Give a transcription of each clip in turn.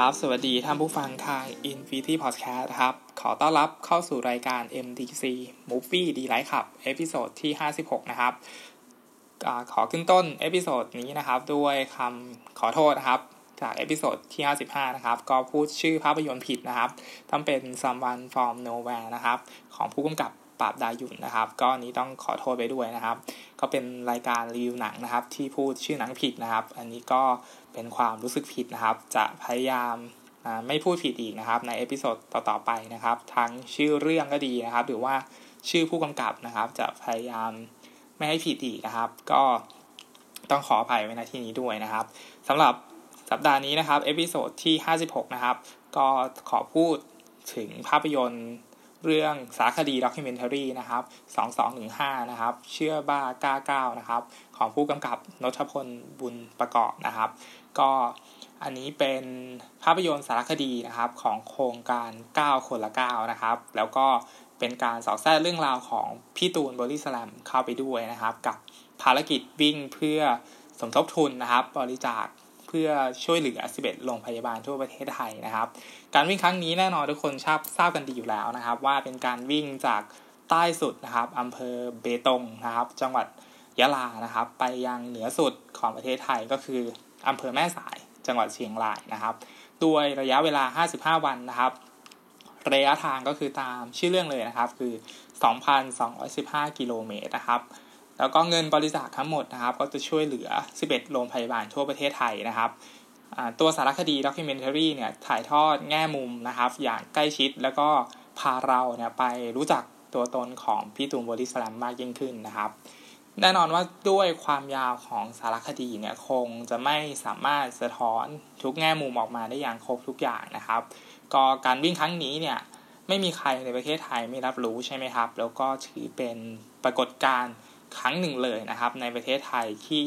ครับ สวัสดีท่านผู้ฟังทาง Infinity Podcast ครับ ขอต้อนรับเข้าสู่รายการ MDC Movie Delight Club episode ที่ 56 นะครับอขอขึ้นต้น episode นี้นะครับ ด้วยคำขอโทษนะครับ จาก episode ที่ 55 นะครับ ก็พูดชื่อภาพยนตร์ผิดนะครับต้องเป็น Someone from Nowhere นะครับ ของผู้กำกับปราบดา หยุ่นนะครับ ก็นี้ต้องขอโทษไปด้วยนะครับ ก็เป็นรายการรีวิวหนังนะครับ ที่พูดชื่อหนังผิดนะครับ อันนี้ก็ เป็นความรู้สึกผิดนะครับ จะพยายามไม่พูดผิดอีกนะครับ ใน episode ต่อๆไปนะครับ ทั้งชื่อเรื่องก็ดีนะครับ หรือว่าชื่อผู้กำกับนะครับ จะพยายามไม่ให้ผิดอีกนะครับ ก็ต้องขออภัยไว้ในที่นี้ด้วยนะครับสำหรับสัปดาห์นี้นะครับ episode ที่ 56 นะครับ ก็ขอพูดถึงภาพยนตร์ เรื่องสารคดี documentary นะครับ 2215 นะครับ เชื่อบ้ากล้าก้าวนะครับ ของผู้กำกับณฐพลบุญประกอบนะครับ ก็อันนี้เป็นภาพยนตร์สารคดีนะครับของโครงการ ก้าวคนละ ก้าว นะครับ แล้วก็เป็นการสอดแทรกเรื่องราวของพี่ตูนบอดี้สแลมเข้าไปด้วยนะครับ กับภารกิจวิ่งเพื่อสมทบทุนนะครับ บริจาค เพื่อช่วยเหลือ 11 โรงพยาบาลทั่วประเทศไทยนะครับ การวิ่งครั้งนี้แน่นอนทุกคนทราบทราบกันดีอยู่แล้วนะครับ ว่าเป็นการวิ่งจากใต้สุดนะครับอำเภอเบตงนะครับ จังหวัดยะลานะครับ ไปยังเหนือสุดของประเทศไทยก็คืออำเภอแม่สาย จังหวัดเชียงรายนะครับ ด้วยระยะเวลา 55 วันนะครับ ระยะทางก็คือตามชื่อเรื่องเลยนะครับ คือ 2,215 กิโลเมตรนะครับ แล้วก็เงินบริจาคทั้งหมดนะครับ ก็จะช่วยเหลือ 11 โรงพยาบาลทั่วประเทศไทยนะครับตัวสารคดีด็อกิเมนทารีเนี่ยถ่ายทอดแง่มุมนะครับ อย่างใกล้ชิดแล้วก็พาเราเนี่ยไปรู้จักตัวตนของพี่ตูนบอดี้สแลมมากยิ่งขึ้นนะครับ แน่นอนว่าด้วยความยาวของสารคดีเนี่ยคงจะไม่สามารถสะท้อนทุกแง่มุมออกมาได้อย่างครบทุกอย่างนะครับ ก็การวิ่งครั้งนี้เนี่ยไม่มีใครในประเทศไทยไม่รับรู้ใช่ไหมครับ แล้วก็ถือเป็นปรากฏการณ์ ครั้งหนึ่งเลยนะครับ ในประเทศไทยที่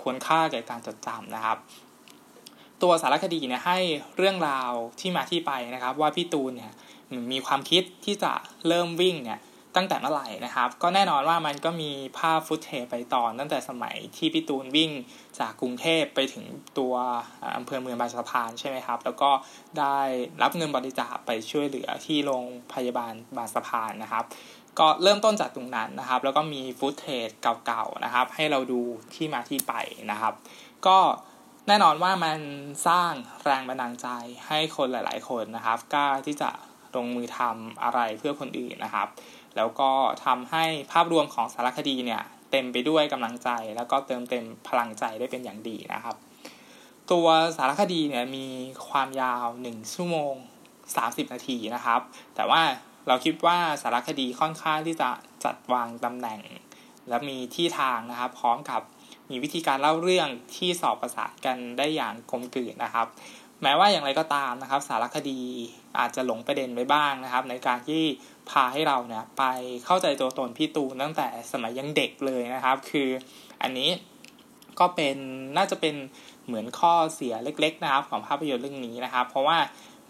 ควรค่าแก่การจดจำนะครับ ตัวสารคดีเนี่ยให้เรื่องราวที่มาที่ไปนะครับ ว่าพี่ตูนเนี่ยมีความคิดที่จะเริ่มวิ่งเนี่ย ตั้งแต่เมื่อไหร่นะครับ ก็แน่นอนว่ามันก็มีภาพฟุตเทจไปตอนตั้งแต่สมัยที่พี่ตูนวิ่งจากกรุงเทพไปถึงตัวอำเภอเมืองบางสะพานใช่ไหมครับ แล้วก็ได้รับเงินบริจาคไปช่วยเหลือที่โรงพยาบาลบางสะพานนะครับ ก็เริ่มต้นจากตรงนั้นนะครับ แล้วก็มีฟุตเทจเก่าๆนะครับ ให้เราดูที่มาที่ไปนะครับ ก็แน่นอนว่ามันสร้างแรงบันดาลใจให้คนหลาย ๆ คนนะครับกล้าที่จะลงมือทำอะไรเพื่อคนอื่นนะครับ แล้วก็ทำให้ภาพรวมของสารคดีเนี่ยเต็มไปด้วยกำลังใจ แล้วก็เติมเต็มพลังใจได้เป็นอย่างดีนะครับ ตัวสารคดีเนี่ยมีความยาว 1 ชั่วโมง 30 นาทีนะครับ แต่ว่าเราคิดว่าสารคดีค่อนข้างที่จะจัดวางตำแหน่ง และมีที่ทางนะครับ พร้อมกับมีวิธีการเล่าเรื่องที่สอบประสานกันได้อย่างกลมกลืนนะครับ แม้ว่าอย่างไรก็ตามนะครับ สารคดีอาจจะหลงประเด็นไปบ้างนะครับ ในการที่พาให้เราเนี่ยไปเข้าใจตัวตนพี่ตูนตั้งแต่สมัยยังเด็กเลยนะครับ คืออันนี้ก็เป็นน่าจะเป็นเหมือนข้อเสียเล็ก ๆ นะครับ ของภาพยนตร์เรื่องนี้นะครับ เพราะว่า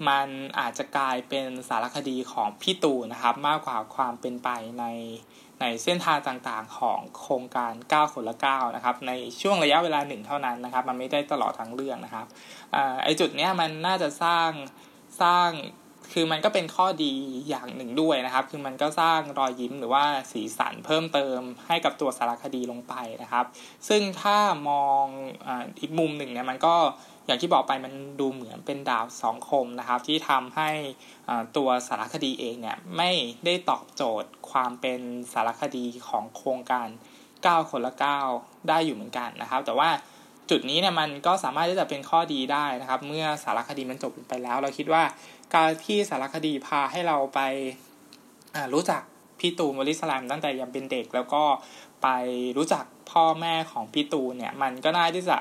มันอาจจะกลายเป็นสารคดีของพี่ตูนะครับ มากกว่าความเป็นไปใน ในเส้นทางต่างๆของโครงการ 9 คนละ 9 นะครับ ในช่วงระยะเวลาหนึ่งเท่านั้นนะครับ มันไม่ได้ตลอดทั้งเรื่องนะครับอไอจุดเนี้ยมันน่าจะสร้างสร้างคือมันก็เป็นข้อดีอย่างหนึ่งด้วยนะครับ คือมันก็สร้างรอยยิ้มหรือว่าสีสันเพิ่มเติมให้กับตัวสารคดีลงไปนะครับ ซึ่งถ้ามองอีกมุมหนึ่งเนี่ยมันก็ อย่างที่บอกไปมันดูเหมือนเป็นดาวสองคมนะครับ ที่ทำให้ตัวสารคดีเองเนี่ยไม่ได้ตอบโจทย์ความเป็นสารคดีของโครงการ 9 คนละ 9 ได้อยู่เหมือนกันนะครับ แต่ว่าจุดนี้เนี่ยมันก็สามารถที่จะเป็นข้อดีได้นะครับ เมื่อสารคดีมันจบไปแล้ว เราคิดว่าการที่สารคดีพาให้เราไปรู้จักพี่ตูนวลิสลามตั้งแต่ยังเป็นเด็ก แล้วก็ไปรู้จักพ่อแม่ของพี่ตูนเนี่ยมันก็น่าที่จะ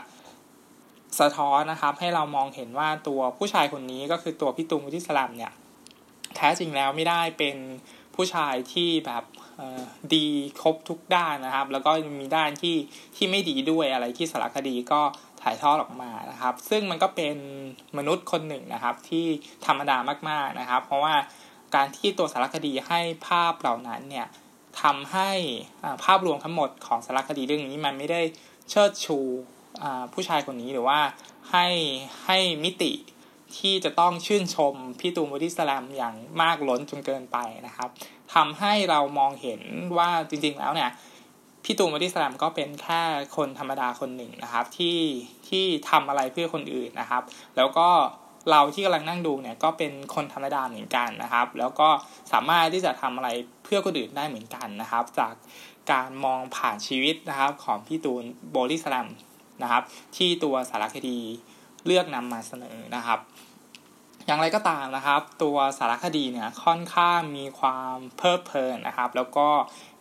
สะท้อนนะครับ ให้เรามองเห็นว่าตัวผู้ชายคนนี้ก็คือตัวพี่ตูนวลิสลามเนี่ยแท้จริงแล้วไม่ได้เป็นผู้ชายที่แบบดีครบทุกด้านนะครับ แล้วก็มีด้านที่ที่ไม่ดีด้วยอะไรที่สารคดีก็ถ่ายทอดออกมานะครับ ซึ่งมันก็เป็นมนุษย์คนหนึ่งนะครับที่ธรรมดามากๆนะครับ เพราะว่าการที่ตัวสารคดีให้ภาพเหล่านั้นเนี่ยทำให้ภาพรวมทั้งหมดของสารคดีเรื่องนี้มันไม่ได้เชิดชู ผู้ชายคนนี้หรือว่าให้ให้มิติที่จะต้องชื่นชมพี่ตูนบอดี้สแลมอย่างมากล้นจนเกินไปนะครับทำให้เรามองเห็นว่าจริงๆแล้วเนี่ยพี่ตูนบอดี้สแลมก็เป็นแค่คนธรรมดาคนหนึ่งนะครับ ที่ที่ทำอะไรเพื่อคนอื่นนะครับ แล้วก็เราที่กำลังนั่งดูเนี่ยก็เป็นคนธรรมดาเหมือนกันนะครับ แล้วก็สามารถที่จะทำอะไรเพื่อคนอื่นได้เหมือนกันนะครับ จากการมองผ่านชีวิตนะครับของพี่ตูนบอดี้สแลม นะครับ ที่ตัวสารคดีเลือกนำมาเสนอนะครับ อย่างไรก็ตามนะครับ ตัวสารคดีเนี่ยค่อนข้างมีความเพลิดเพลินนะครับ แล้วก็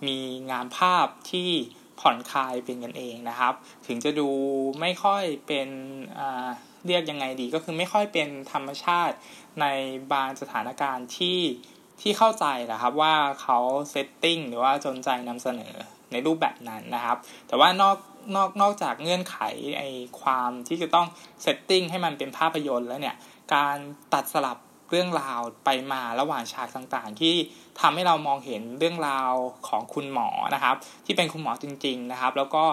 มีงานภาพที่ผ่อนคลายเป็นกันเองนะครับ ถึงจะดูไม่ค่อยเป็นเรียกยังไงดีก็คือไม่ค่อยเป็นธรรมชาติในบางสถานการณ์ที่ที่เข้าใจนะครับว่าเขา setting หรือว่าจงใจนำเสนอ ในรูปแบบนั้นนะครับ แต่ว่านอกนอกนอกจากเงื่อนไขไอความที่จะต้อง setting ให้มันเป็นภาพยนตร์แล้วเนี่ย การตัดสลับเรื่องราวไปมาระหว่างฉากต่างๆ ที่ทำให้เรามองเห็นเรื่องราวของคุณหมอนะครับ ที่เป็นคุณหมอจริง ๆนะครับ แล้วก็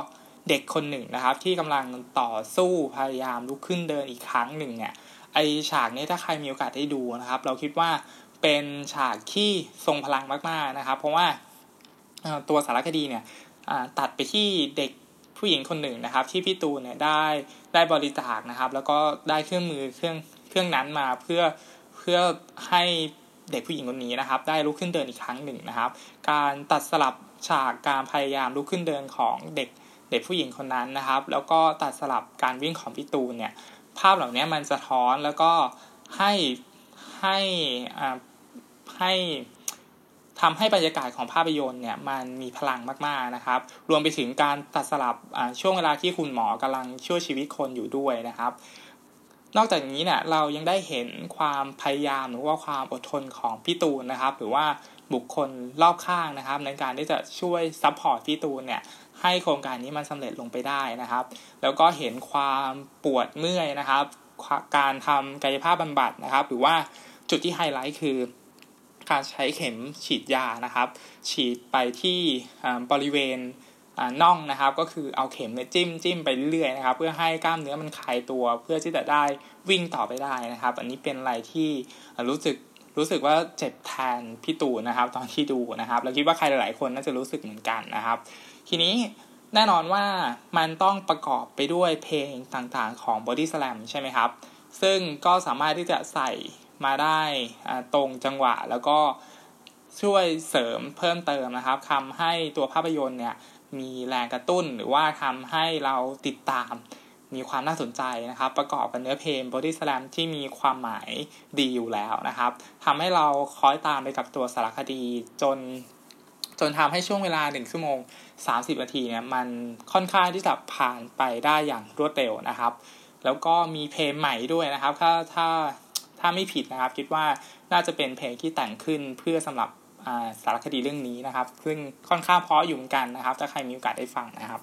เด็กคนหนึ่งนะครับ ที่กำลังต่อสู้พยายามลุกขึ้นเดินอีกครั้งหนึ่งเนี่ยไอฉากนี้ถ้าใครมีโอกาสได้ดูนะครับ เราคิดว่าเป็นฉากที่ทรงพลังมากๆนะครับ เพราะว่า ตัวสารคดีเนี่ยตัดไปที่เด็กผู้หญิงคนหนึ่งนะครับ ที่พี่ตูนเนี่ยได้ได้บริจาคนะครับ แล้วก็ได้เครื่องมือเครื่องเครื่องนั้นมาเพื่อเพื่อให้เด็กผู้หญิงคนนี้นะครับ ได้ลุกขึ้นเดินอีกครั้งหนึ่งนะครับ การตัดสลับฉากการพยายามลุกขึ้นเดินของเด็กเด็กผู้หญิงคนนั้นนะครับ แล้วก็ตัดสลับการวิ่งของพี่ตูนเนี่ยภาพเหล่านี้มันสะท้อนแล้วก็ให้ให้อ่าให้ ทำให้บรรยากาศของภาพยนตร์เนี่ยมันมีพลังมากๆนะครับ รวมไปถึงการตัดสลับช่วงเวลาที่คุณหมอกำลังช่วยชีวิตคนอยู่ด้วยนะครับ นอกจากนี้เนี่ยเรายังได้เห็นความพยายามหรือว่าความอดทนของพี่ตูนนะครับ หรือว่าบุคคลรอบข้างนะครับ ในการที่จะช่วย support พี่ตูนเนี่ยให้โครงการนี้มันสำเร็จลงไปได้นะครับ แล้วก็เห็นความปวดเมื่อยนะครับ การทำกายภาพบำบัดนะครับ หรือว่าจุดที่ไฮไลท์คือ การใช้เข็มฉีดยานะครับ ฉีดไปที่บริเวณน่องนะครับ ก็คือเอาเข็มเนี่ยจิ้มจิ้มไปเรื่อยนะครับ เพื่อให้กล้ามเนื้อมันคลายตัว เพื่อที่จะได้วิ่งต่อไปได้นะครับ อันนี้เป็นอะไรที่รู้สึกรู้สึกว่าเจ็บแทนพี่ตู่นะครับ ตอนที่ดูนะครับแล้วคิดว่าใครหลายๆคนน่าจะรู้สึกเหมือนกันนะครับ ทีนี้แน่นอนว่ามันต้องประกอบไปด้วยเพลงต่างๆของ Body Slam ใช่ไหมครับ ซึ่งก็สามารถที่จะใส่ มาได้ตรงจังหวะแล้วก็ช่วยเสริมเพิ่มเติมนะครับทำให้ตัวภาพยนตร์เนี่ยมีแรงกระตุ้นหรือว่าทำให้เราติดตามมีความน่าสนใจนะครับ ประกอบกับเนื้อเพลง Body Slam ที่มีความหมายดีอยู่แล้วนะครับทำให้เราคอยตามไปกับตัวสารคดีจน จนทำให้ช่วงเวลา 1 ชั่วโมง 30 นาทีเนี่ยมันค่อนข้างที่จะผ่านไปได้อย่างรวดเร็วนะครับ แล้วก็มีเพลงใหม่ด้วยนะครับ ถ้าถ้า ถ้าไม่ผิดนะครับ คิดว่าน่าจะเป็นเพลงที่แต่งขึ้นเพื่อสำหรับสารคดีเรื่องนี้นะครับ ซึ่งค่อนข้างเพราะอยู่เหมือนกันนะครับ ถ้าใครมีโอกาสได้ฟังนะครับ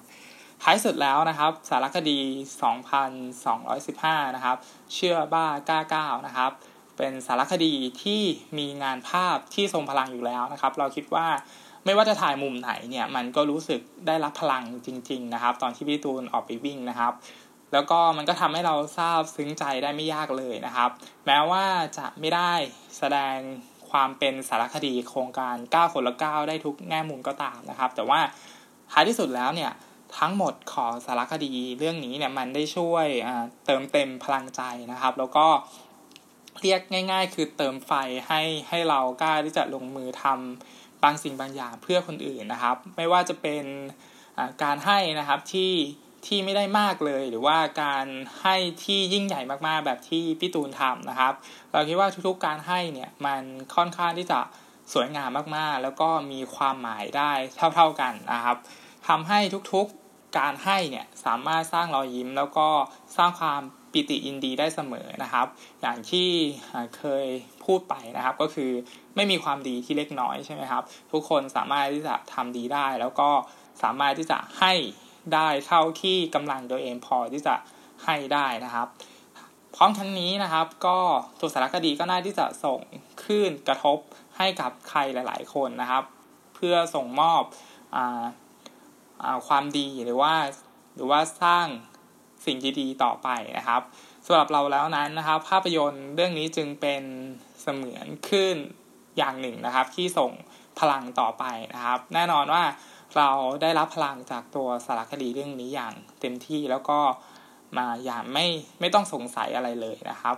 ท้ายสุดแล้วนะครับ สารคดี 2215 นะครับ เชื่อบ้ากล้าวนะครับ เป็นสารคดีที่มีงานภาพที่ทรงพลังอยู่แล้วนะครับ เราคิดว่าไม่ว่าจะถ่ายมุมไหนเนี่ย มันก็รู้สึกได้รับพลังจริง ๆ นะครับ ตอนที่พี่ตูนออกไปวิ่งนะครับ แล้วก็มันก็ทำให้เราทราบซึ้งใจได้ไม่ยากเลยนะครับ แม้ว่าจะไม่ได้แสดงความเป็นสารคดีโครงการ 9 คนละ 9 ได้ทุกแง่มุมก็ตามนะครับ แต่ว่าท้ายที่สุดแล้วเนี่ยทั้งหมดของสารคดีเรื่องนี้เนี่ยมันได้ช่วยเติมเต็มพลังใจนะครับ แล้วก็เรียกง่าย ๆ คือเติมไฟให้ให้เรากล้าที่จะลงมือทำบางสิ่งบางอย่างเพื่อคนอื่นนะครับ ไม่ว่าจะเป็นการให้นะครับที่ ที่ไม่ได้มากเลย หรือว่าการให้ที่ยิ่งใหญ่มากๆ แบบที่พี่ตูนทำนะครับ เราคิดว่าทุกๆการให้เนี่ยมันค่อนข้างที่จะสวยงามมากๆ แล้วก็มีความหมายได้เท่า ๆกันนะครับทำให้ทุกๆการให้เนี่ยสามารถสร้างรอยยิ้ม แล้วก็สร้างความปิติอินดีได้เสมอนะครับ อย่างที่เคยพูดไปนะครับก็คือไม่มีความดีที่เล็กน้อยใช่ไหมครับ ทุกคนสามารถที่จะทำดีได้ แล้วก็สามารถที่จะให้ ได้เท่าที่กำลังตัวเองพอที่จะให้ได้นะครับ พร้อมทั้งนี้นะครับ ก็ตัวสารคดีก็น่าที่จะส่งคลื่นกระทบให้กับใครหลาย ๆ คนนะครับ เพื่อส่งมอบอความดีหรือว่าหรือว่าสร้างสิ่งดีๆต่อไปนะครับสำหรับเราแล้วนั้นนะครับ ภาพยนตร์เรื่องนี้จึงเป็นเสมือนขึ้นอย่างหนึ่งนะครับ ที่ส่งพลังต่อไปนะครับ แน่นอนว่า เราได้รับพลังจากตัวสารคดีเรื่องนี้อย่างเต็มที่แล้วก็มาอย่างไม่ไม่ต้องสงสัยอะไรเลยนะครับ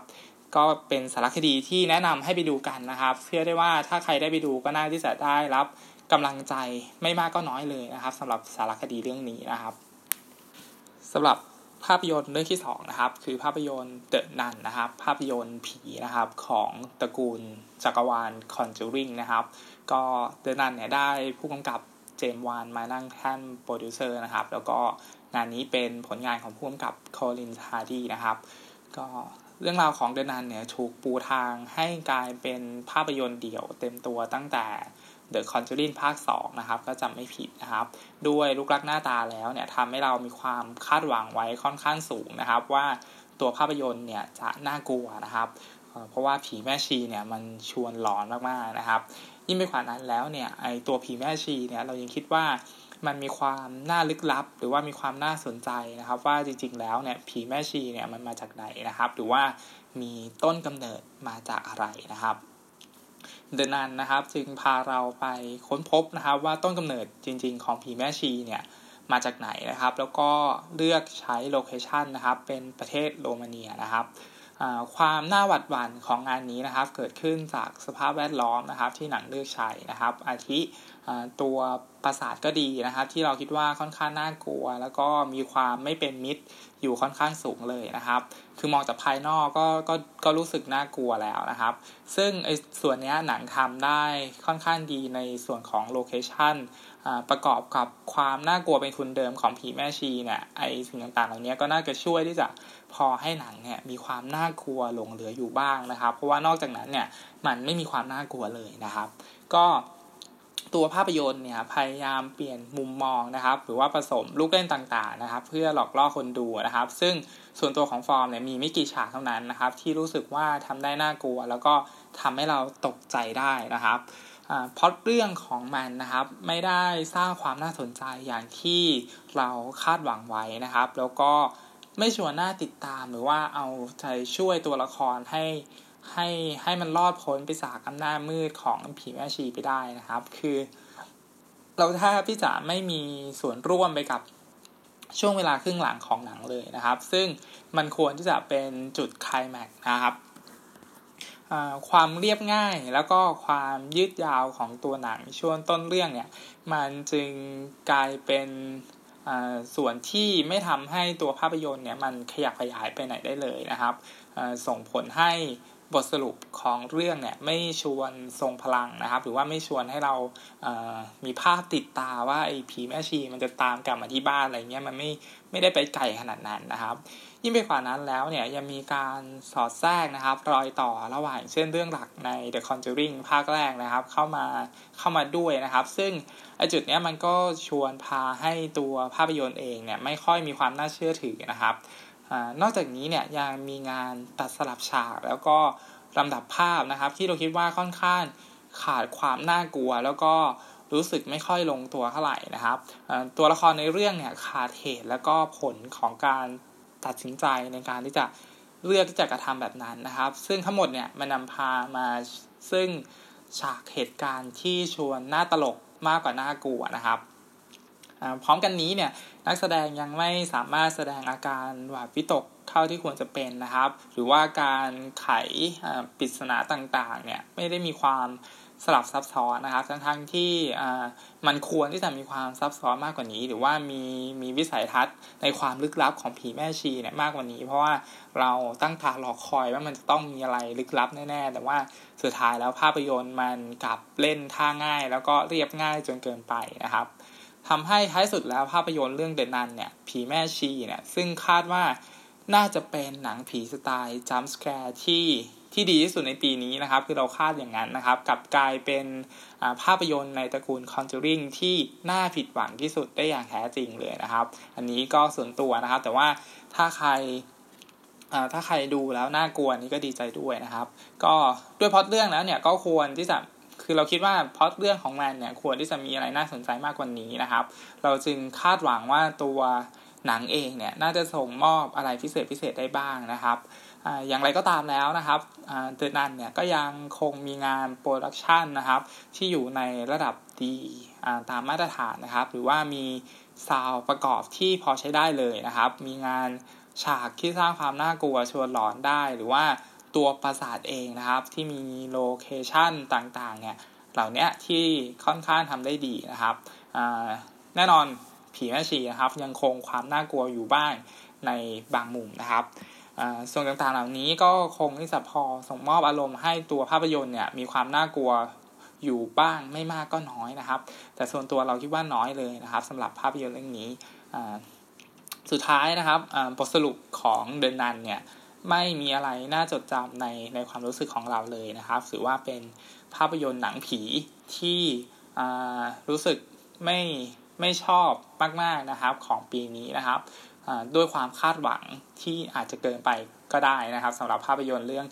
ก็เป็นสารคดีที่แนะนำให้ไปดูกันนะครับเชื่อได้ว่าถ้าใครได้ไปดูก็น่าที่จะได้รับกำลังใจไม่มากก็น้อยเลยนะครับสำหรับสารคดีเรื่องนี้นะครับสำหรับภาพยนตร์เรื่องที่2นะครับคือภาพยนตร์เดอะนันนะครับ ภาพยนตร์ผีนะครับของตระกูลจักรวาล Conjuring นะครับ ก็ The Nun เนี่ยได้ผู้กำกับ James Wan มานั่งแท่นโปรดิวเซอร์นะครับ แล้วก็งานนี้เป็นผลงานของผู้กำกับ Corin Hardy นะครับ ก็เรื่องราวของ The Nun เนี่ยถูกปูทางให้กลายเป็นภาพยนตร์เดี่ยวเต็มตัวตั้งแต่ The Conjuring ภาค 2 นะครับ ก็จำไม่ผิดนะครับ ด้วยรูปลักษณ์หน้าตาแล้วเนี่ยทำให้เรามีความคาดหวังไว้ค่อนข้างสูงนะครับ ว่าตัวภาพยนตร์เนี่ยจะน่ากลัวนะครับ เพราะว่าผีแม่ชีเนี่ยมันชวนหลอนมากๆนะครับ ยิ่งไปกว่านั้นแล้วเนี่ยไอตัวผีแม่ชีเนี่ยเรายังคิดว่ามันมีความน่าลึกลับ หรือว่ามีความน่าสนใจนะครับ ว่าจริงๆแล้วเนี่ยผีแม่ชีเนี่ยมันมาจากไหนนะครับ หรือว่ามีต้นกำเนิดมาจากอะไรนะครับเดนันนะครับจึงพาเราไปค้นพบนะครับว่าต้นกำเนิดจริง ๆ ของผีแม่ชีเนี่ยมาจากไหนนะครับ แล้วก็เลือกใช้ location นะครับเป็นประเทศโรมาเนียะครับ ความน่าหวาดหวั่นของงานนี้นะครับเกิดขึ้นจากสภาพแวดล้อมนะครับที่หนังเลือกใช้นะครับ อาทิตัวปราสาทก็ดีนะครับ ที่เราคิดว่าค่อนข้างน่ากลัว แล้วก็มีความไม่เป็นมิตรอยู่ค่อนข้างสูงเลยนะครับ คือมองจากภายนอกก็ก็ก็รู้สึกน่ากลัวแล้วนะครับ ซึ่งไอ้ส่วนนี้หนังทำได้ค่อนข้างดีในส่วนของ location ประกอบกับความน่ากลัวเป็นทุนเดิมของผีแม่ชีเนี่ยไอสิ่งต่างๆ เหล่านี้ก็น่าจะช่วยที่จะ พอให้หนังเนี่ยมีความน่ากลัวหลงเหลืออยู่บ้างนะครับ เพราะว่านอกจากนั้นเนี่ยมันไม่มีความน่ากลัวเลยนะครับ ก็ตัวภาพยนตร์เนี่ยพยายามเปลี่ยนมุมมองนะครับ หรือว่าผสมลูกเล่นต่างๆนะครับ เพื่อหลอกล่อคนดูนะครับ ซึ่งส่วนตัวของฟอร์มเนี่ยมีไม่กี่ฉากเท่านั้นนะครับ ที่รู้สึกว่าทำได้น่ากลัว แล้วก็ทำให้เราตกใจได้นะครับพราะเรื่องของมันนะครับ ไม่ได้สร้างความน่าสนใจอย่างที่เราคาดหวังไว้นะครับ แล้วก็ ไม่ชวนน่าติดตามหรือว่าเอาใจช่วยตัวละครให้ให้ให้มันรอดพ้นไปจากอำนาจมืดของผีแม่ชีไปได้นะครับ คือ เราแทบที่จะไม่มีส่วนร่วมไปกับช่วงเวลาครึ่งหลังของหนังเลยนะครับ ซึ่งมันควรที่จะเป็นจุดคลแม็กนะครับความเรียบง่ายแล้วก็ความยืดยาวของตัวหนังช่วงต้นเรื่องเนี่ย มันจึงกลายเป็น ส่วนที่ไม่ทำให้ตัวภาพยนตร์เนี่ยมันขยับขยายไปไหนได้เลยนะครับ ส่งผลให้บทสรุปของเรื่องเนี่ยไม่ชวนทรงพลังนะครับ หรือว่าไม่ชวนให้เรามีภาพติดตาว่าไอ้ผีแม่ชีมันจะตามกลับมาที่บ้านอะไรเงี้ยมันไม่ไม่ได้ไปไกลขนาดนั้นนะครับ ยิ่งไปกว่านั้นแล้วเนี่ยยังมีการสอดแทรกนะครับ รอยต่อระหว่างเช่นเรื่องหลักใน The Conjuring ภาคแรกนะครับ เข้ามาเข้ามาด้วยนะครับ ซึ่งไอจุดเนี้ยมันก็ชวนพาให้ตัวภาพยนตร์เองเนี่ยไม่ค่อยมีความน่าเชื่อถือนะครับอนอกจากนี้เนี่ยยังมีงานตัดสลับฉากแล้วก็ลำดับภาพนะครับ ที่เราคิดว่าค่อนข้างขาดความน่ากลัว แล้วก็รู้สึกไม่ค่อยลงตัวเท่าไหร่นะครับ ตัวละครในเรื่องเนี่ยขาดเหตุแล้วก็ผลของการ ตัดสินใจในการที่จะเลือกที่จะกระทำแบบนั้นนะครับ ซึ่งทั้งหมดเนี่ยมันนำพามาซึ่งฉากเหตุการณ์ที่ชวนน่าตลกมากกว่าน่ากลัวนะครับ พร้อมกันนี้เนี่ยนักแสดงยังไม่สามารถแสดงอาการหวาดวิตกเท่าที่ควรจะเป็นนะครับ หรือว่าการไขปริศนาต่างๆเนี่ยไม่ได้มีความ สลับซับซ้อนนะครับทั้งทั้งที่มันควรที่จะมีความซับซ้อนมากกว่านี้ หรือว่ามีมีวิสัยทัศน์ในความลึกลับของผีแม่ชีเนี่ยมากกว่านี้ เพราะว่าเราตั้งตารอคอยว่ามันจะต้องมีอะไรลึกลับแน่ๆ แต่ว่าสุดท้ายแล้วภาพยนตร์มันกลับเล่นท่าง่าย แล้วก็เรียบง่ายจนเกินไปนะครับทำให้ท้ายสุดแล้วภาพยนตร์เรื่องเดนันเนี่ยผีแม่ชีเนี่ยซึ่งคาดว่าน่าจะเป็นหนังผีสไตล์จัมส์แคร์ที่ ที่ดีที่สุดในปีนี้นะครับ คือเราคาดอย่างนั้นนะครับกับกลายเป็นภาพยนตร์ในตระกูล Conjuring ที่น่าผิดหวังที่สุดได้อย่างแท้จริงเลยนะครับ อันนี้ก็ส่วนตัวนะครับ แต่ว่าถ้าใครถ้าใครดูแล้วน่ากลัวนี่ก็ดีใจด้วยนะครับ ก็ด้วยพอดเรื่องแล้วเนี่ยก็ควรที่จะคือเราคิดว่าพอดเรื่องของมันเนี่ยควรที่จะมีอะไรน่าสนใจมากกว่านี้นะครับ เราจึงคาดหวังว่าตัวหนังเองเนี่ยน่าจะส่งมอบอะไรพิเศษพิเศษได้บ้างนะครับ อย่างไรก็ตามแล้วนะครับ The Nun เนี่ยก็ยังคงมีงาน production นะครับที่อยู่ในระดับดีตามมาตรฐานนะครับ หรือว่ามีซาวประกอบที่พอใช้ได้เลยนะครับ มีงานฉากที่สร้างความน่ากลัวชวนหลอนได้ หรือว่าตัวปราสาทเองนะครับ ที่มี location ต่างๆเนี่ยเหล่านี้ที่ค่อนข้างทำได้ดีนะครับแน่นอนผีแม่ชีนะครับ ยังคงความน่ากลัวอยู่บ้างในบางมุมนะครับ ส่วนต่างๆเหล่านี้ก็คงที่จะพอส่งมอบอารมณ์ให้ตัวภาพยนตร์เนี่ยมีความน่ากลัวอยู่บ้างไม่มากก็น้อยนะครับ แต่ส่วนตัวเราคิดว่าน้อยเลยนะครับสำหรับภาพยนตร์เรื่องนี้ สุดท้ายนะครับบทสรุปของเดินนันเนี่ยไม่มีอะไรน่าจดจำในในความรู้สึกของเราเลยนะครับถือว่าเป็นภาพยนตร์หนังผีที่รู้สึกไม่ไม่ชอบมากๆนะครับของปีนี้นะครับ ด้วยความคาดหวังที่อาจจะเกินไปก็ได้นะครับสำหรับภาพยนตร์เรื่อง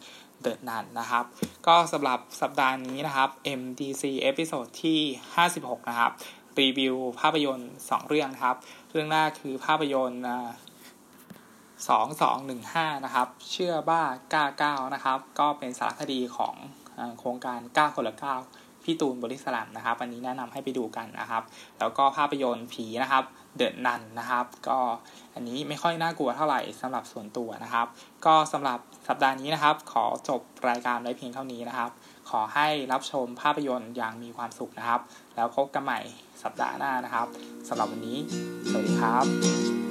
The Nun นะครับ ก็สำหรับสัปดาห์นี้นะครับ MDC episode ที่ 56 นะครับ รีวิวภาพยนตร์ 2 เรื่องครับ เรื่องแรกคือภาพยนตร์2215นะครับ เชื่อบ้าก้าก้านะครับ ก็เป็นสารคดีของโครงการก้าคนละก้าพี่ตูนบริสลัมนะครับ อันนี้แนะนำให้ไปดูกันนะครับ แล้วก็ภาพยนตร์ผีนะครับ เดอะนันนะครับ ก็อันนี้ไม่ค่อยน่ากลัวเท่าไหร่สำหรับส่วนตัวนะครับ ก็สำหรับสัปดาห์นี้นะครับ ขอจบรายการไว้เพียงเท่านี้นะครับ ขอให้รับชมภาพยนตร์อย่างมีความสุขนะครับ แล้วพบกันใหม่สัปดาห์หน้านะครับสำหรับวันนี้ สวัสดีครับ